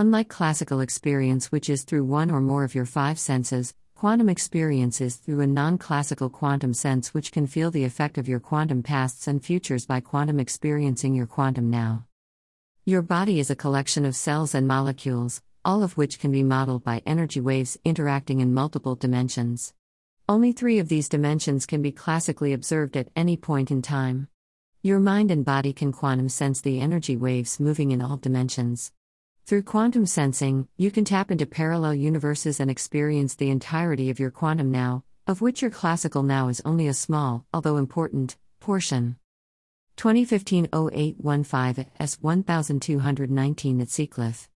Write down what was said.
Unlike classical experience, which is through one or more of your five senses, quantum experience is through a non classical quantum sense, which can feel the effect of your quantum pasts and futures by quantum experiencing your quantum now. Your body is a collection of cells and molecules, all of which can be modeled by energy waves interacting in multiple dimensions. Only three of these dimensions can be classically observed at any point in time. Your mind and body can quantum sense the energy waves moving in all dimensions. Through quantum sensing, you can tap into parallel universes and experience the entirety of your quantum now, of which your classical now is only a small, although important, portion. 2015 0815 S 1219 at Seacliff.